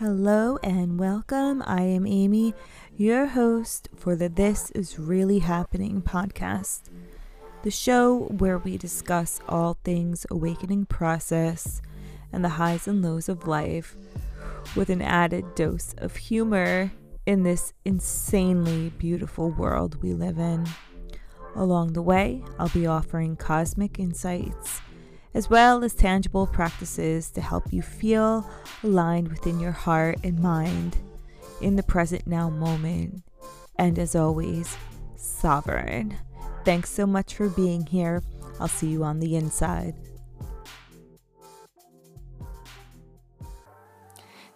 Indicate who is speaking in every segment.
Speaker 1: Hello and welcome. I am Amy, your host for the This Is Really Happening podcast, the show where we discuss all things awakening process and the highs and lows of life with an added dose of humor in this insanely beautiful world we live in. Along the way, I'll be offering cosmic insights as well as tangible practices to help you feel aligned within your heart and mind in the present now moment. And as always, sovereign. Thanks so much for being here. I'll see you on the inside.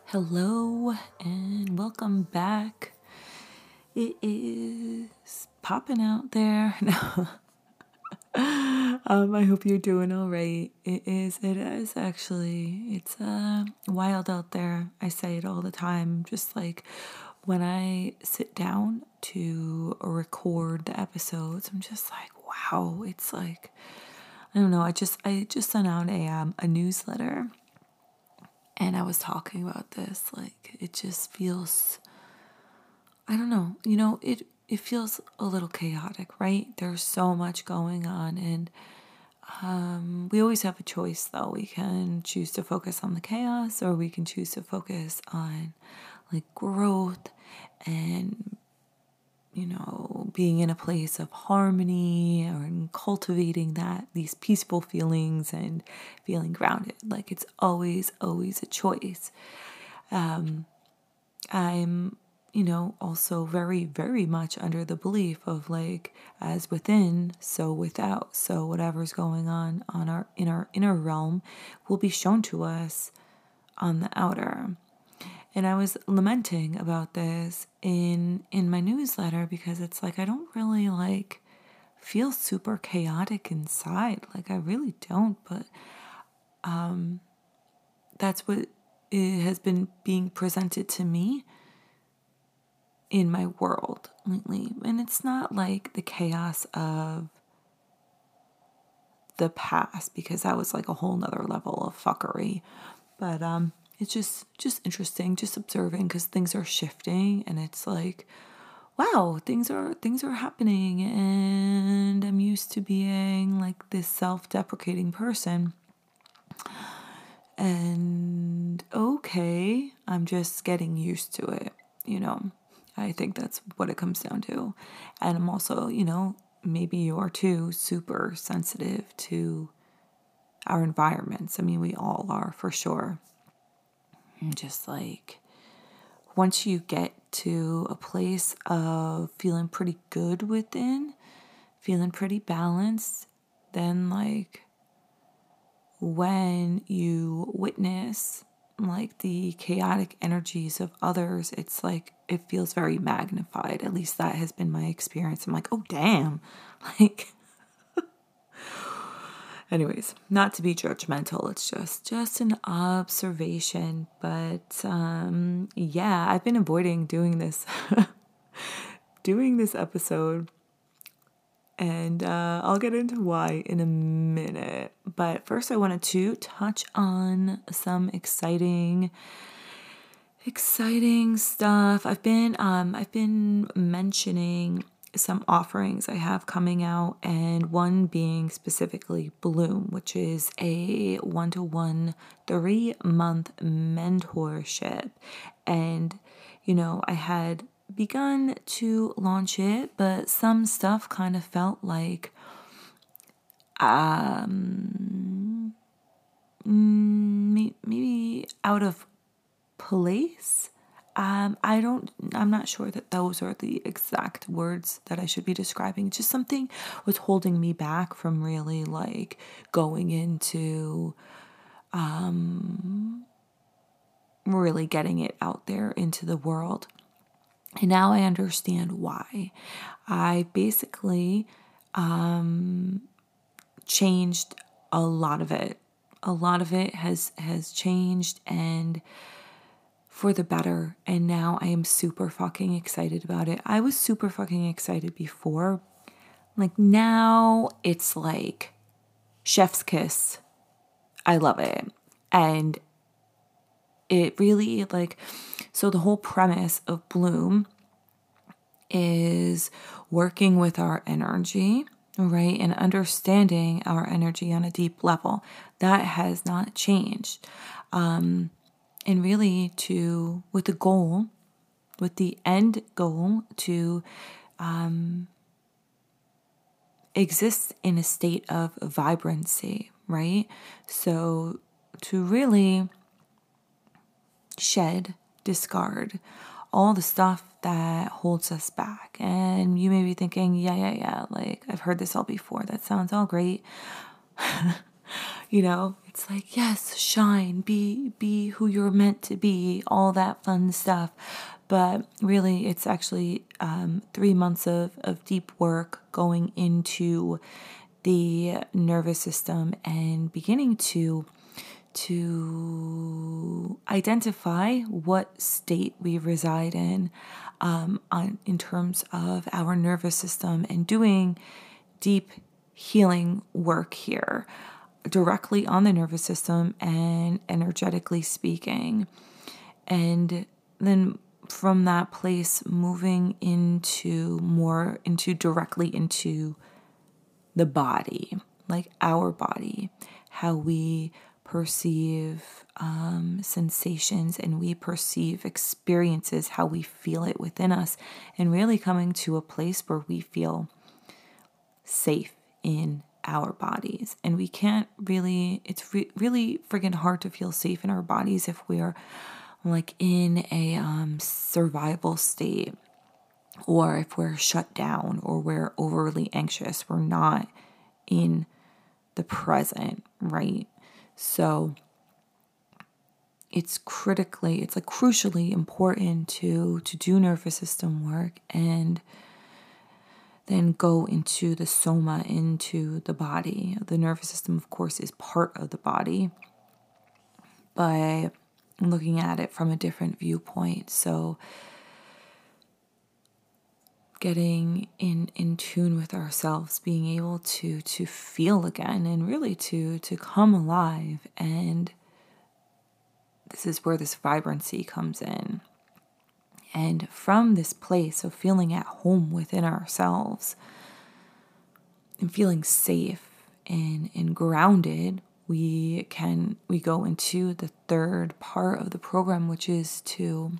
Speaker 1: Hello and welcome back. It is popping out there. um, I hope you're doing all right. It is, it is actually, it's uh, wild out there. I say it all the time. Just like when I sit down to record the episodes, I'm just like, wow, it's like, I don't know. I just, I just sent out a, um, a newsletter and I was talking about this. Like, it just feels, I don't know, you know, it, it feels a little chaotic, right? There's so much going on, and um, we always have a choice, though. We can choose to focus on the chaos, or we can choose to focus on like growth and you know being in a place of harmony or cultivating that these peaceful feelings and feeling grounded like it's always always a choice um, i'm you know, also very, very much under the belief of like as within, so without. So whatever's going on on our in our inner realm will be shown to us on the outer. And I was lamenting about this in in my newsletter because it's like I don't really like feel super chaotic inside. Like I really don't, but um that's what it has been being presented to me in my world lately. And it's not like the chaos of the past because that was like a whole nother level of fuckery. But um it's just just interesting, just observing because things are shifting and it's like wow, things are things are happening and I'm used to being like this self-deprecating person. And okay, I'm just getting used to it, you know. I think that's what it comes down to. And I'm also, you know, maybe you are too super sensitive to our environments. I mean, we all are for sure. Just like once you get to a place of feeling pretty good within, feeling pretty balanced, then like when you witness like the chaotic energies of others, it's like it feels very magnified. At least that has been my experience. I'm like, oh, damn. Like, anyways, not to be judgmental. It's just just an observation. But um, yeah, I've been avoiding doing this, doing this episode and uh, I'll get into why in a minute. But first, I wanted to touch on some exciting, exciting stuff. I've been um, I've been mentioning some offerings I have coming out, and one being specifically Bloom, which is a one to one three month mentorship. And, you know, I had begun to launch it, but some stuff kind of felt like um maybe out of place. Um, I don't, I'm not sure that those are the exact words that I should be describing. Just something was holding me back from really like going into, um, really getting it out there into the world. And now I understand why. I basically um, changed a lot of it. A lot of it has has changed and for the better. And now I am super fucking excited about it. I was super fucking excited before. Like now it's like chef's kiss. I love it. And it really like so the whole premise of bloom is working with our energy right and understanding our energy on a deep level. That has not changed. Um and really to with the goal with the end goal to um exist in a state of vibrancy right? So to really shed, discard all the stuff that holds us back. And you may be thinking, yeah, yeah, yeah, like I've heard this all before. That sounds all great. you know, it's like, yes, shine, be be who you're meant to be, all that fun stuff. But really, it's actually um, three months of, of deep work going into the nervous system and beginning to to identify what state we reside in um, on, in terms of our nervous system and doing deep healing work here directly on the nervous system and energetically speaking. And then from that place, moving into more into directly into the body, like our body, how we perceive um, sensations and we perceive experiences, how we feel it within us, and really coming to a place where we feel safe in our bodies. And we can't really, it's re- really friggin' hard to feel safe in our bodies if we're like in a um, survival state or if we're shut down or we're overly anxious. We're not in the present, right? So it's critically, it's like crucially important to to do nervous system work and then go into the soma, into the body. The nervous system, of course, is part of the body, but looking at it from a different viewpoint. So getting in in tune with ourselves being able to to feel again and really to to come alive. And this is where this vibrancy comes in. And from this place of feeling at home within ourselves and feeling safe and and grounded we can we go into the third part of the program which is to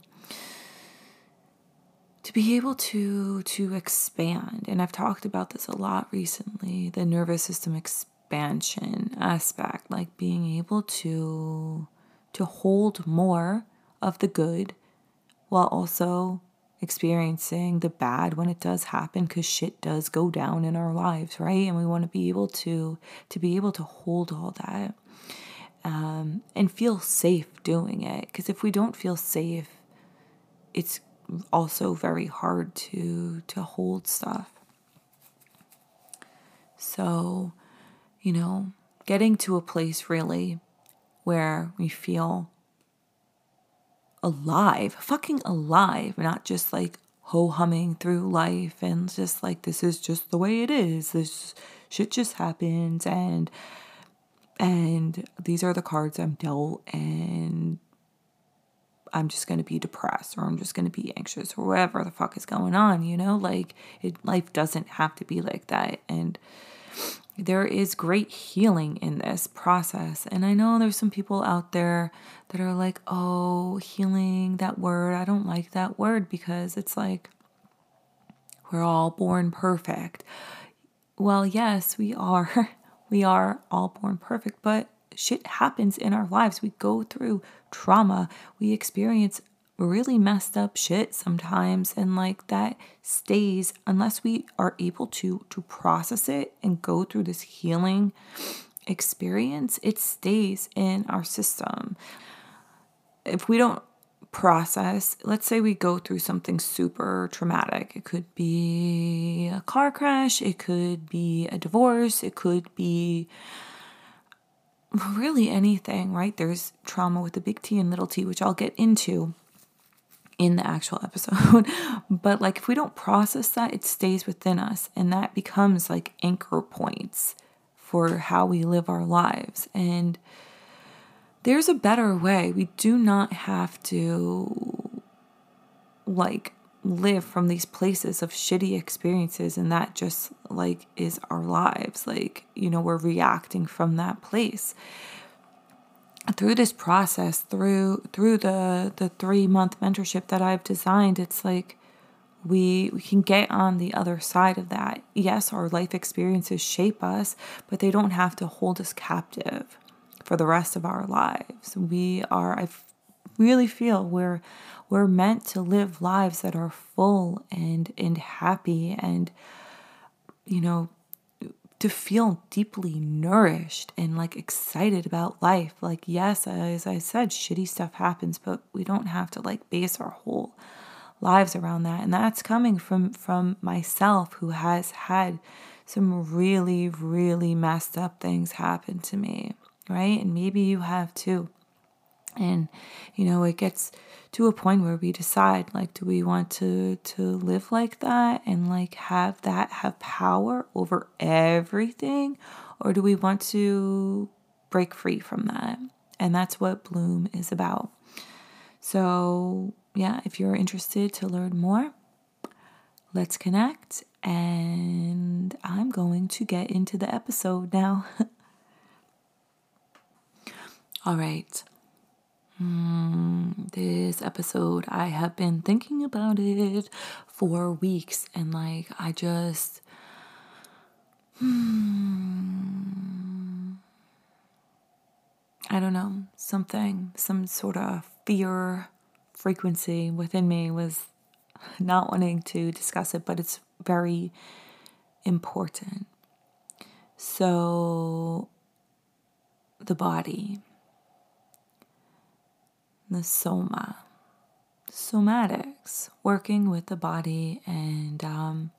Speaker 1: to be able to to expand. And i've talked about this a lot recently the nervous system expansion aspect like being able to to hold more of the good while also experiencing the bad when it does happen because shit does go down in our lives right? And we want to be able to to be able to hold all that um, and feel safe doing it. Because if we don't feel safe it's also very hard to to hold stuff. So, you know, getting to a place really where we feel alive, fucking alive, not just like ho humming through life and just like this is just the way it is. This shit just happens and and these are the cards I'm dealt and I'm just going to be depressed or I'm just going to be anxious or whatever the fuck is going on, you know? Like it life doesn't have to be like that and there is great healing in this process. And I know there's some people out there that are like, "Oh, healing, that word. I don't like that word because it's like we're all born perfect." Well, yes, we are. We are all born perfect, but shit happens in our lives. We go through trauma, we experience really messed up shit sometimes and like that stays unless we are able to to process it and go through this healing experience it stays in our system. If we don't process let's say we go through something super traumatic. It could be a car crash. It could be a divorce. It could be really anything, right? There's trauma with the big T and little t, which I'll get into in the actual episode. but like if we don't process that, it stays within us and that becomes like anchor points for how we live our lives. And there's a better way. We do not have to like live from these places of shitty experiences and that just like is our lives. Like, you know, we're reacting from that place. Through this process, through through the the 3 month mentorship that I've designed, it's like we we can get on the other side of that. Yes, our life experiences shape us, but they don't have to hold us captive for the rest of our lives. We are I really feel we're we're meant to live lives that are full and and happy and you know to feel deeply nourished and like excited about life. Like yes, as I said, shitty stuff happens, but we don't have to like base our whole lives around that. And that's coming from from myself who has had some really really messed up things happen to me right? And maybe you have too. And you know it gets to a point where we decide like do we want to to live like that and like have that have power over everything or do we want to break free from that and that's what bloom is about so yeah, if you're interested to learn more, let's connect. And I'm going to get into the episode now. All right. Mm, this episode, I have been thinking about it for weeks, and like, I just. Hmm, I don't know, something, some sort of fear frequency within me was not wanting to discuss it, but it's very important. So, the body, the soma, somatics, working with the body and um,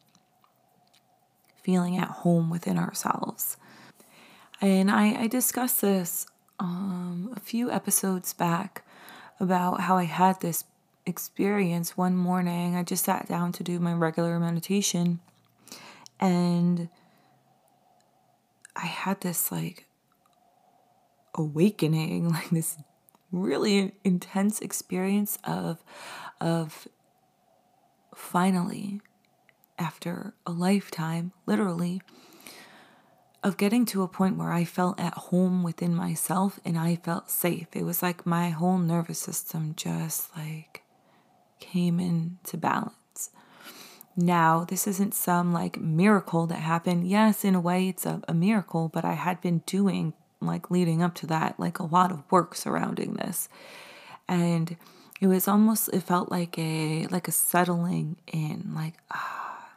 Speaker 1: feeling at home within ourselves. And I, I discussed this um, a few episodes back about how I had this experience one morning. I just sat down to do my regular meditation and I had this like awakening, like this really intense experience of of finally after a lifetime literally of getting to a point where I felt at home within myself and I felt safe. It was like my whole nervous system just like came into balance. Now, this isn't some like miracle that happened. Yes, in a way, it's a, a miracle, but I had been doing like leading up to that, like a lot of work surrounding this. And it was almost, it felt like a, like a settling in, like, ah.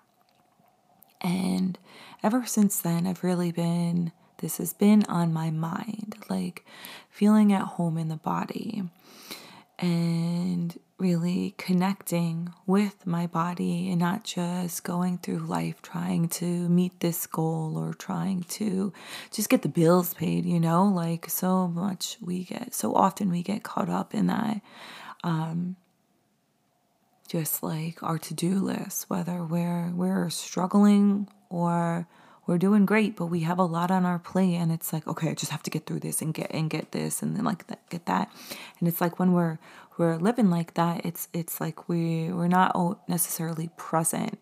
Speaker 1: And ever since then, I've really been, this has been on my mind, like feeling at home in the body and really connecting with my body and not just going through life trying to meet this goal or trying to just get the bills paid, you know, like so much we get, so often we get caught up in that. Um, just like our to-do list whether we're we're struggling or we're doing great, but we have a lot on our plate and it's like, okay, I just have to get through this and get and get this and then like that, get that. And it's like when we're we're living like that, it's it's like we we're not necessarily present.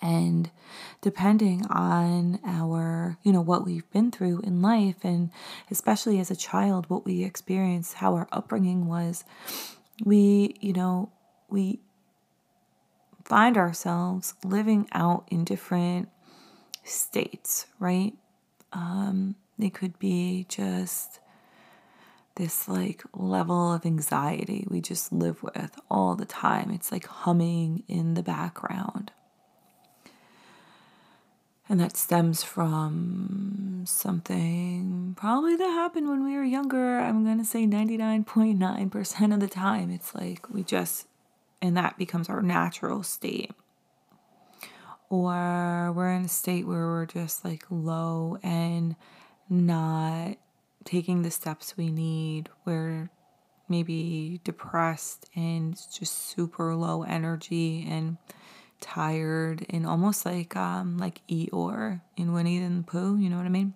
Speaker 1: And depending on our, you know, what we've been through in life and especially as a child what we experienced, how our upbringing was, we, you know, we find ourselves living out in different states, right? Um, they could be just this like level of anxiety we just live with all the time. It's like humming in the background. And that stems from something probably that happened when we were younger. I'm going to say 99.9% of the time. It's like we just and that becomes our natural state. Or we're in a state where we're just like low and not taking the steps we need. We're maybe depressed and just super low energy and tired and almost like um like Eeyore in Winnie the Pooh, you know what I mean?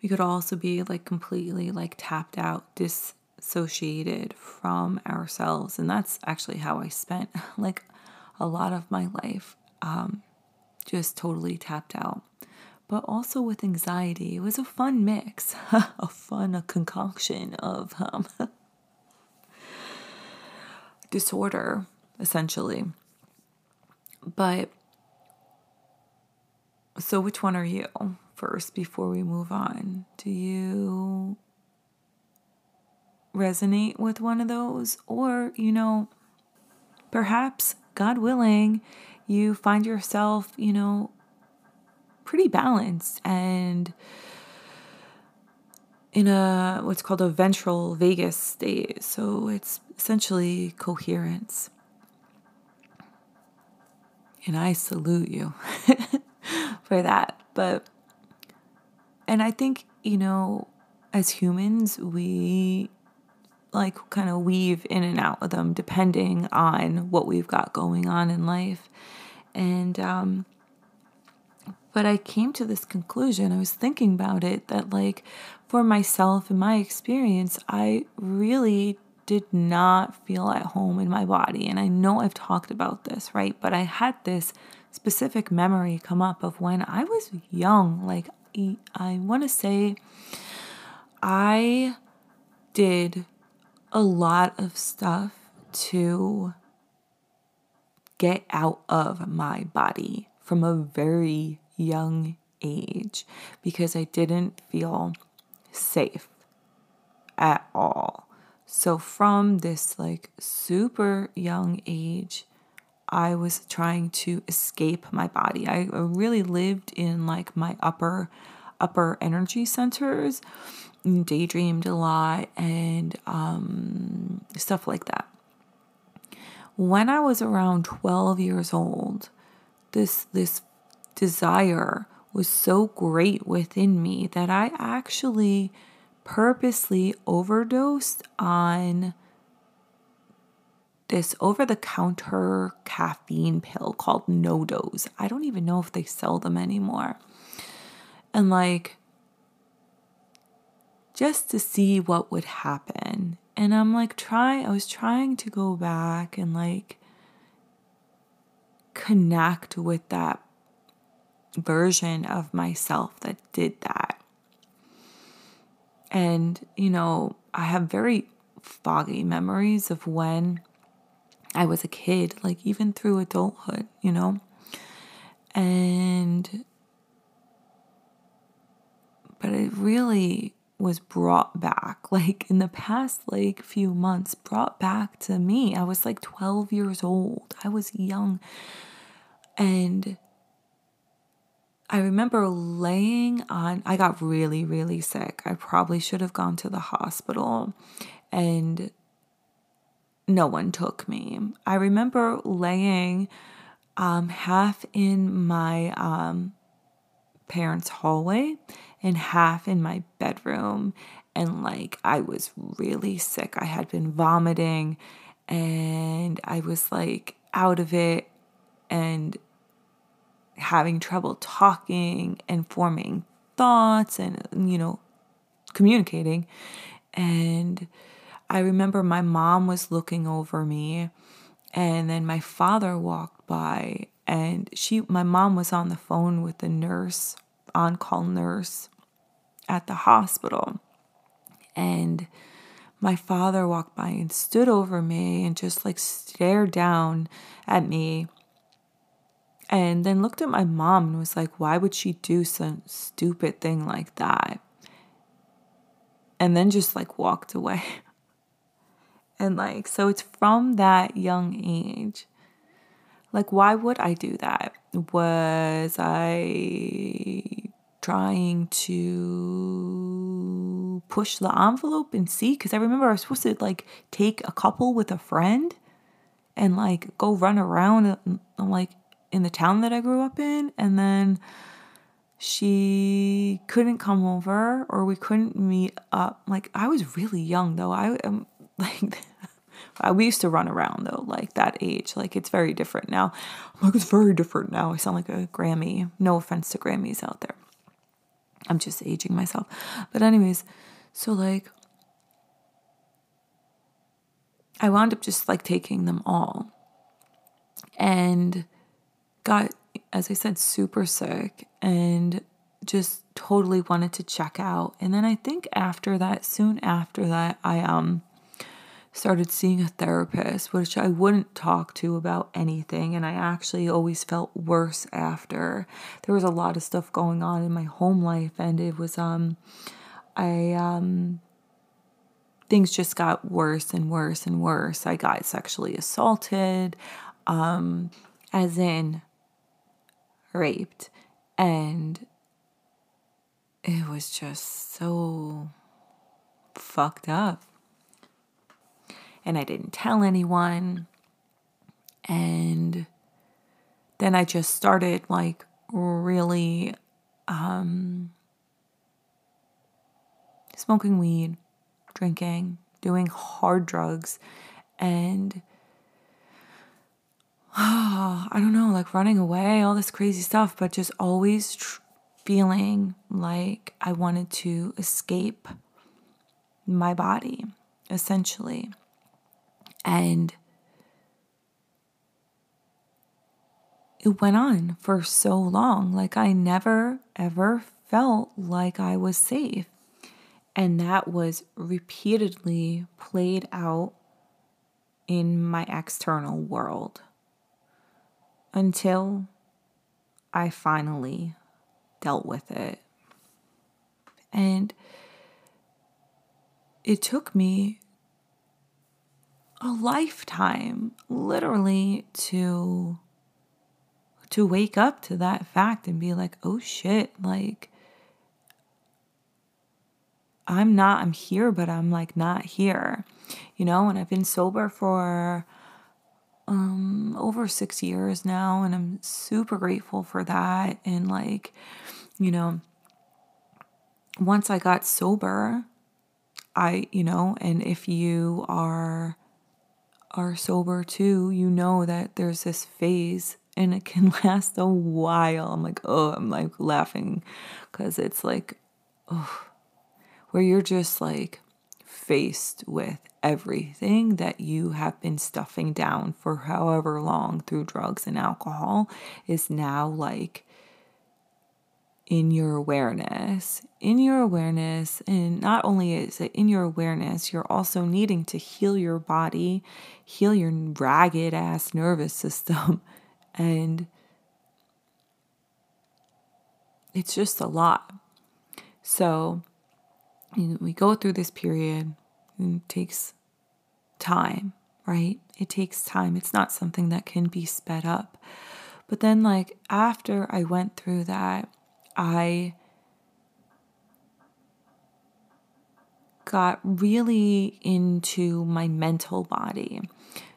Speaker 1: we could also be like completely like tapped out, dissociated from ourselves. And that's actually how I spent like a lot of my life, um, just totally tapped out. But also with anxiety, it was a fun mix, a fun a concoction of um, disorder, essentially. But so, which one are you first before we move on? Do you resonate with one of those? Or, you know, perhaps, God willing, you find yourself, you know, pretty balanced and in a what's called a ventral vagus state. So it's essentially coherence. And I salute you for that. But, and I think, you know, as humans, we like kind of weave in and out of them depending on what we've got going on in life. And, um, but I came to this conclusion. I was thinking about it that, like, for myself and my experience, I really did not feel at home in my body. And I know I've talked about this, right? But I had this specific memory come up of when I was young. Like, I want to say I did a lot of stuff to get out of my body from a very young age because I didn't feel safe at all. So, from this like super young age, I was trying to escape my body. I really lived in like my upper upper energy centers, daydreamed a lot, and um, stuff like that. When I was around 12 years old, this this desire was so great within me that I actually purposely overdosed on this over the counter caffeine pill called NoDoz. I don't even know if they sell them anymore. And like, just to see what would happen. And I'm like, trying, I was trying to go back and like connect with that version of myself that did that. And, you know, I have very foggy memories of when I was a kid, like even through adulthood, you know? And, but it really was brought back, like in the past, like few months, brought back to me. I was like 12 years old, I was young. And I remember laying on, I got really, really sick. I probably should have gone to the hospital and no one took me. I remember laying um, half in my um, parents' hallway and half in my bedroom. And like, I was really sick. I had been vomiting and I was like out of it. And having trouble talking and forming thoughts and, you know, communicating. And I remember my mom was looking over me, and then my father walked by, and she, my mom was on the phone with the nurse, on call nurse at the hospital. And my father walked by and stood over me and just like stared down at me and then looked at my mom and was like, why would she do some stupid thing like that? And then just like walked away. and like, so it's from that young age. Like, why would I do that? Was I trying to push the envelope and see? Because I remember I was supposed to like take a couple with a friend and like go run around. Uh, uh, like, in the town that I grew up in. And then she couldn't come over or we couldn't meet up. Like, I was really young though. I am um, like, we used to run around though, like that age. Like, it's very different now. I'm like, it's very different now. I sound like a Grammy. No offense to Grammys out there. I'm just aging myself. But, anyways, so like, I wound up just like taking them all and got, as I said, super sick and just totally wanted to check out. And then I think after that, soon after that, I um started seeing a therapist, which I wouldn't talk to about anything. And I actually always felt worse after. There was a lot of stuff going on in my home life, and it was, um, I, um, things just got worse and worse and worse. I got sexually assaulted, um, as in raped. And it was just so fucked up and I didn't tell anyone. And then I just started like really um, smoking weed, drinking, doing hard drugs, and oh, I don't know, like running away, all this crazy stuff, but just always tr- feeling like I wanted to escape my body, essentially. And it went on for so long. Like I never, ever felt like I was safe. And that was repeatedly played out in my external world until I finally dealt with it. And it took me a lifetime literally to to wake up to that fact and be like, "Oh shit, like I'm not I'm here but I'm like not here." You know, and I've been sober for um over 6 years now and I'm super grateful for that and like you know once I got sober, I, you know, and if you are are sober too, you know that there's this phase and it can last a while. I'm like, oh, I'm like laughing because it's like, oh, where you're just like faced with everything that you have been stuffing down for however long through drugs and alcohol is now like in your awareness. In your awareness, and not only is it in your awareness, you're also needing to heal your body, heal your ragged ass nervous system, and it's just a lot. So we go through this period, and it takes time, right? It takes time. It's not something that can be sped up. But then, like, after I went through that, I got really into my mental body.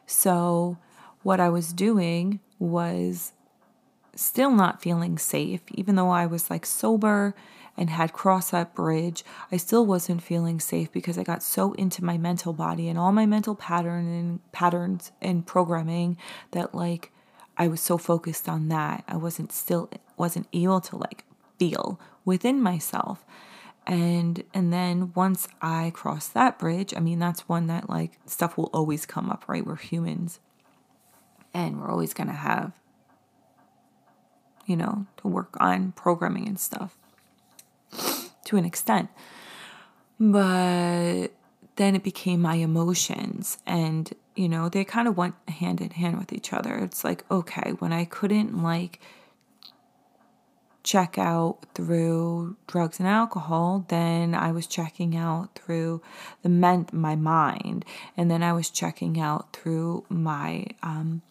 Speaker 1: So, what I was doing was still not feeling safe, even though I was like sober and had crossed that bridge. I still wasn't feeling safe because I got so into my mental body and all my mental pattern and patterns and programming that like I was so focused on that. I wasn't still wasn't able to like feel within myself. And and then once i cross that bridge i mean that's one that like stuff will always come up right? We're humans. And we're always going to have you know to work on programming and stuff to an extent. But then it became my emotions and you know they kind of went hand in hand with each other. It's like okay when i couldn't like check out through drugs and alcohol, then I was checking out through the ment my mind, and then I was checking out through my um,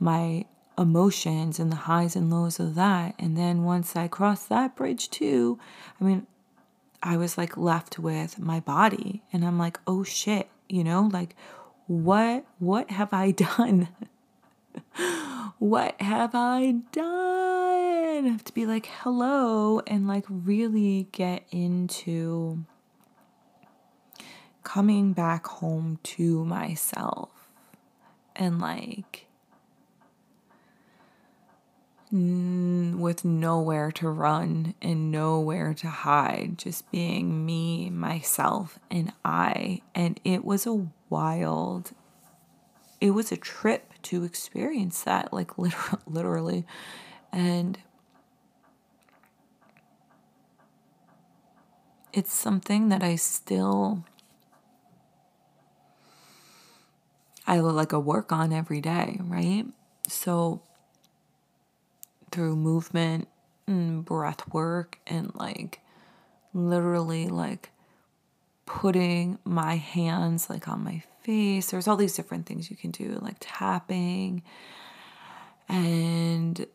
Speaker 1: my emotions and the highs and lows of that. And then once I crossed that bridge too, I mean, I was like left with my body, and I'm like, oh shit, you know, like what what have I done? what have I done? Have to be like, hello, and like really get into coming back home to myself and like with nowhere to run and nowhere to hide, just being me, myself, and I. And it was a wild, it was a trip to experience that, like literally. literally. And it's something that I still I like a work on every day, right? So through movement and breath work and like literally like putting my hands like on my face. There's all these different things you can do, like tapping. And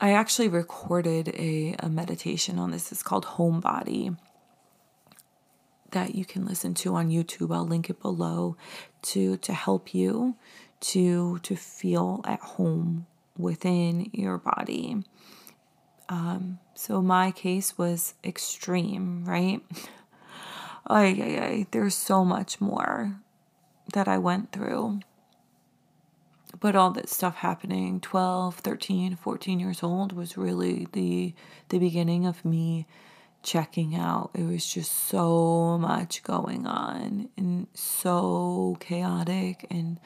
Speaker 1: I actually recorded a, a meditation on this. It's called Home Body that you can listen to on YouTube. I'll link it below to to help you to to feel at home within your body. Um, so my case was extreme, right? ay, ay, ay, there's so much more that I went through. But all that stuff happening 12, 13, 14 years old was really the the beginning of me checking out. It was just so much going on and so chaotic and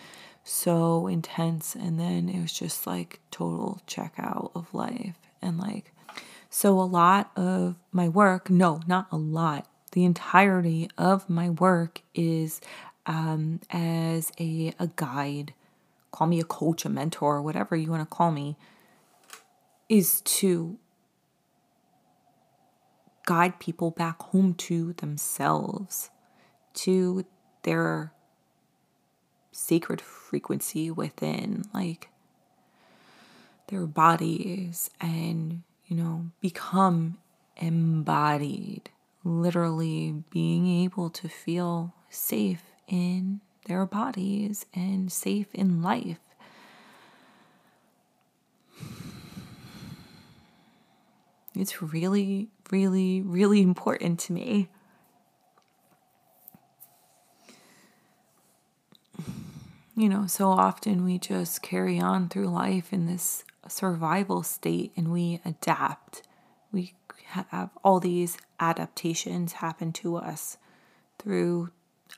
Speaker 1: so intense. And then it was just like total checkout of life. And like, so a lot of my work, no, not a lot, the entirety of my work is um, as a, a guide. Call me a coach, a mentor, whatever you want to call me, is to guide people back home to themselves, to their sacred frequency within, like their bodies, and, you know, become embodied, literally being able to feel safe in their bodies and safe in life. It's really, really, really important to me. You know, so often we just carry on through life in this survival state and we adapt. We have all these adaptations happen to us through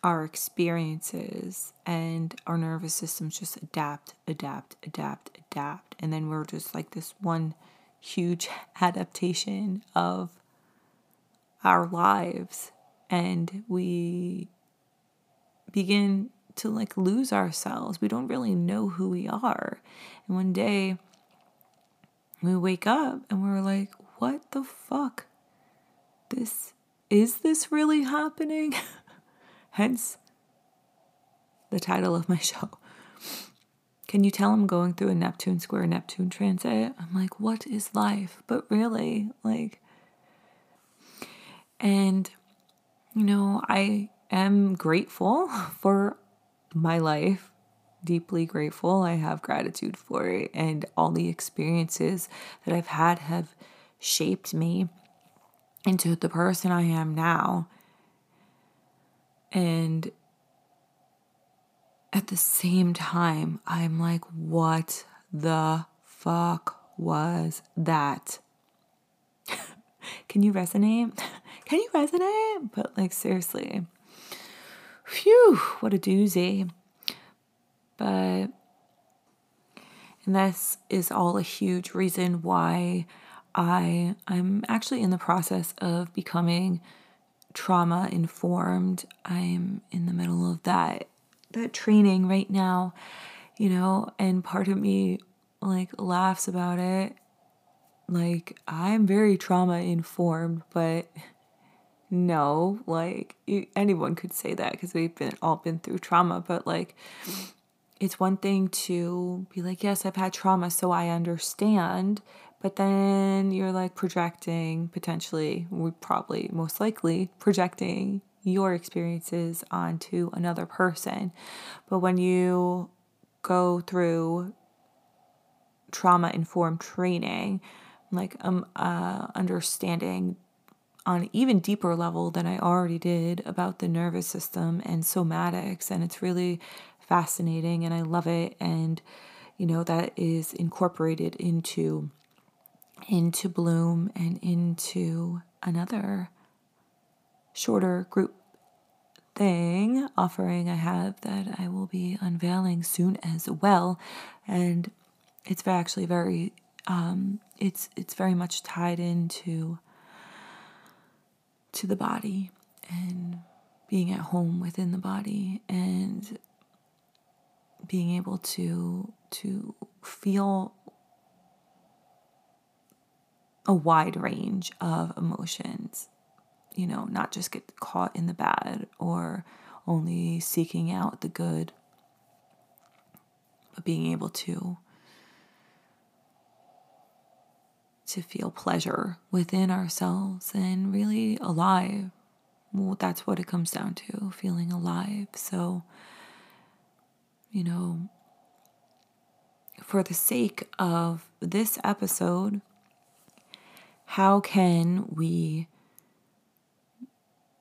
Speaker 1: our experiences and our nervous systems just adapt, adapt, adapt, adapt. And then we're just like this one huge adaptation of our lives and we begin to like lose ourselves. We don't really know who we are. And one day we wake up and we're like, what the fuck? This is this really happening? Hence the title of my show. Can you tell I'm going through a Neptune square Neptune transit? I'm like, what is life? But really, like, and, you know, I am grateful for my life, deeply grateful. I have gratitude for it, and all the experiences that I've had have shaped me into the person I am now. And at the same time, I'm like, what the fuck was that? Can you resonate? Can you resonate? But like, seriously, phew, what a doozy. But, and this is all a huge reason why I I'm actually in the process of becoming trauma informed. I'm in the middle of that that training right now, you know, and part of me like laughs about it. Like I'm very trauma informed, but no, like anyone could say that because we've been all been through trauma, but like it's one thing to be like, yes, I've had trauma, so I understand. But then you're like projecting potentially, we probably most likely projecting your experiences onto another person. But when you go through trauma informed training, like um uh understanding on even deeper level than I already did about the nervous system and somatics and it's really fascinating and I love it and you know, that is incorporated into into Bloom and into another shorter group thing offering I have that I will be unveiling soon as well. And it's actually very um, it's it's very much tied into to the body and being at home within the body and being able to to feel a wide range of emotions you know not just get caught in the bad or only seeking out the good but being able to to feel pleasure within ourselves and really alive. Well, that's what it comes down to feeling alive. So, you know, for the sake of this episode, how can we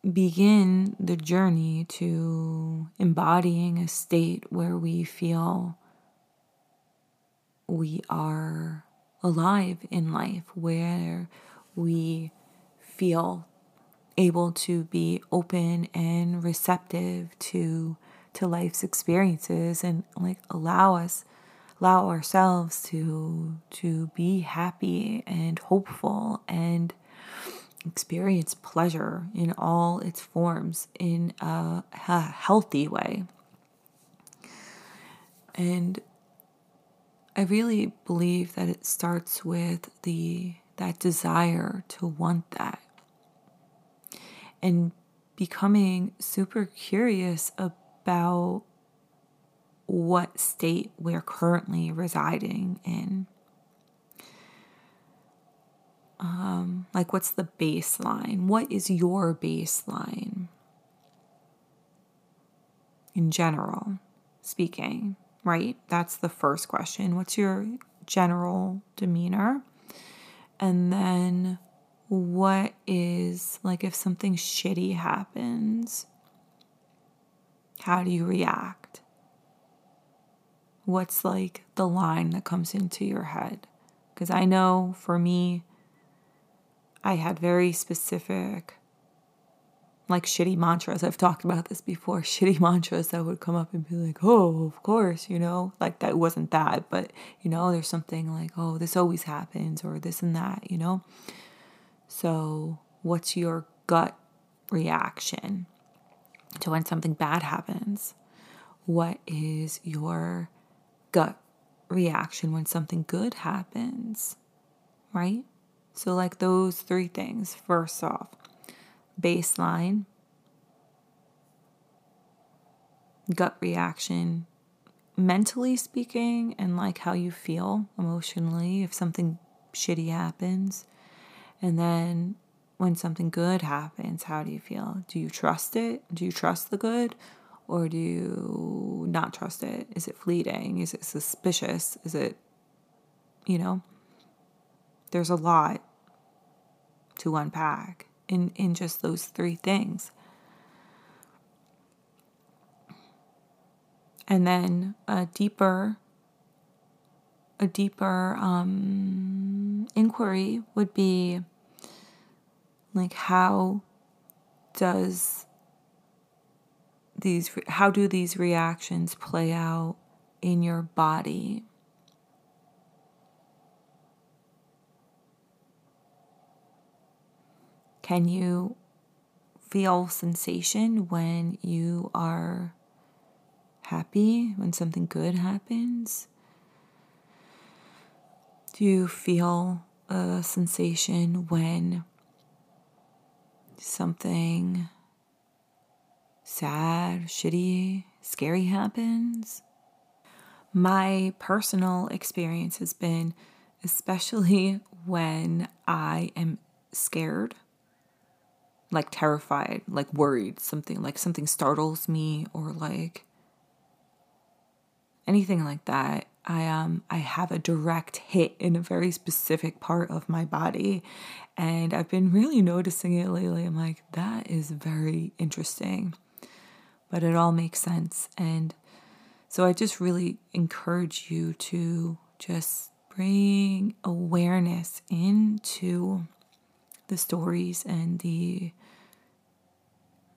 Speaker 1: begin the journey to embodying a state where we feel we are alive in life, where we feel able to be open and receptive to to life's experiences and like allow us allow ourselves to to be happy and hopeful and experience pleasure in all its forms in a, healthy way and I really believe that it starts with the that desire to want that and becoming super curious about what state we're currently residing in. Um, like, what's the baseline? What is your baseline in general speaking? right? That's the first question. What's your general demeanor? And then what is like if something shitty happens, how do you react? What's like the line that comes into your head? Because I know for me, I had very specific like shitty mantras. I've talked about this before. Shitty mantras that would come up and be like, oh, of course, you know, like that wasn't that, but you know, there's something like, oh, this always happens or this and that, you know? So, what's your gut reaction to when something bad happens? What is your gut reaction when something good happens? Right? So, like those three things, first off, baseline, gut reaction, mentally speaking, and like how you feel emotionally if something shitty happens. And then when something good happens, how do you feel? Do you trust it? Do you trust the good? Or do you not trust it? Is it fleeting? Is it suspicious? Is it, you know? There's a lot to unpack in, in just those three things. And then a deeper a deeper um, inquiry would be like how does these how do these reactions play out in your body Can you feel sensation when you are happy, when something good happens? Do you feel a sensation when something sad, shitty, scary happens? My personal experience has been, especially when I am scared like terrified, like worried, something like something startles me or like anything like that. I um I have a direct hit in a very specific part of my body and I've been really noticing it lately. I'm like that is very interesting. But it all makes sense and So I just really encourage you to just bring awareness into the stories and the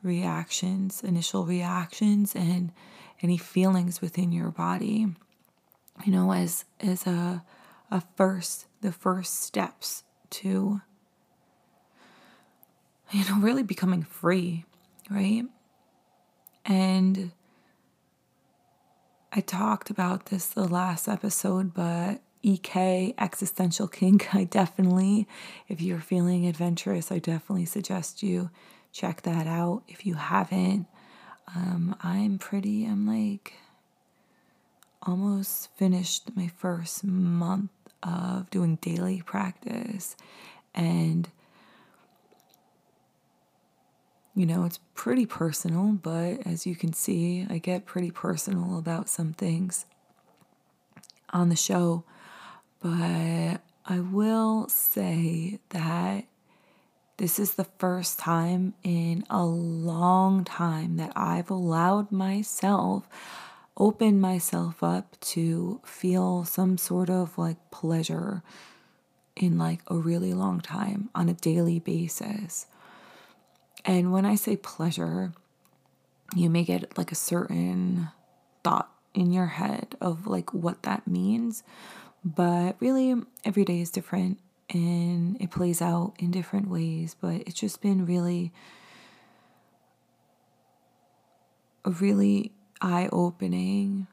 Speaker 1: reactions, initial reactions, and any feelings within your body. You know, as as a a first, the first steps to you know really becoming free, right? And I talked about this the last episode, but EK, Existential Kink, I definitely, if you're feeling adventurous, I definitely suggest you check that out. If you haven't, um, I'm pretty, I'm like almost finished my first month of doing daily practice. And, you know, it's pretty personal, but as you can see, I get pretty personal about some things on the show. But I will say that this is the first time in a long time that I've allowed myself, open myself up to feel some sort of like pleasure in like a really long time on a daily basis. And when I say pleasure, you may get like a certain thought in your head of like what that means. But really, every day is different and it plays out in different ways. But it's just been really, a really eye opening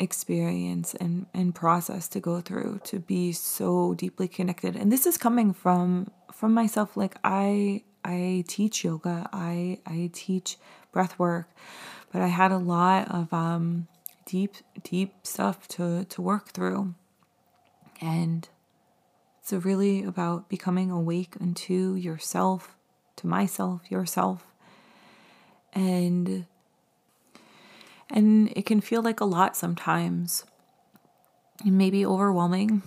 Speaker 1: experience and, and process to go through to be so deeply connected. And this is coming from from myself. Like I I teach yoga, I I teach breath work, but I had a lot of um deep deep stuff to to work through and really about becoming awake unto yourself, to myself, yourself. And and it can feel like a lot sometimes. It may be overwhelming.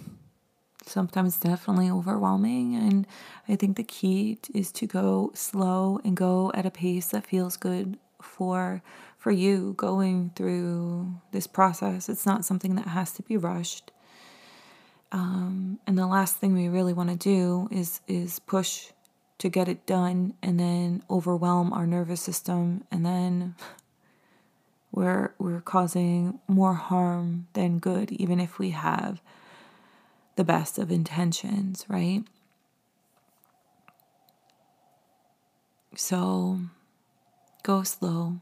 Speaker 1: Sometimes definitely overwhelming. And I think the key is to go slow and go at a pace that feels good for for you going through this process. It's not something that has to be rushed. Um, and the last thing we really want to do is is push to get it done and then overwhelm our nervous system and then we're we're causing more harm than good even if we have the best of intentions, right? So go slow.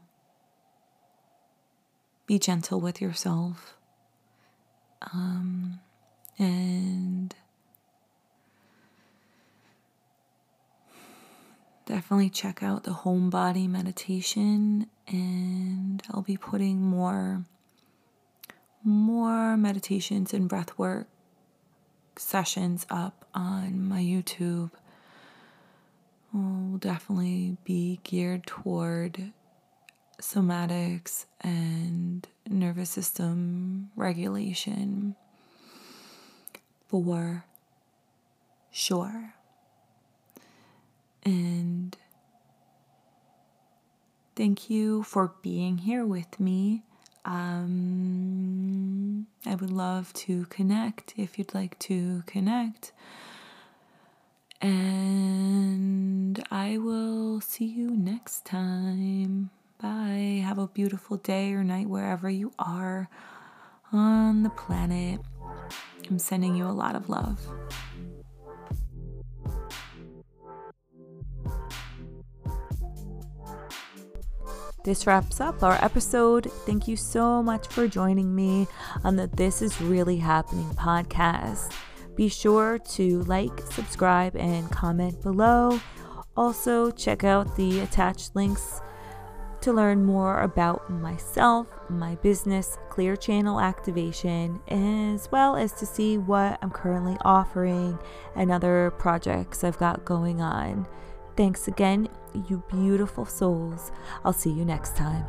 Speaker 1: Be gentle with yourself. Um, and definitely check out the home body meditation and I'll be putting more more meditations and breath work sessions up on my YouTube. Will definitely be geared toward somatics and nervous system regulation for sure. And thank you for being here with me. Um, I would love to connect if you'd like to connect. And I will see you next time. Bye. Have a beautiful day or night wherever you are on the planet. I'm sending you a lot of love. This wraps up our episode. Thank you so much for joining me on the This Is Really Happening podcast. Be sure to like, subscribe, and comment below. Also, check out the attached links to learn more about myself, my business, Clear Channel Activation, as well as to see what I'm currently offering and other projects I've got going on. Thanks again, you beautiful souls. I'll see you next time.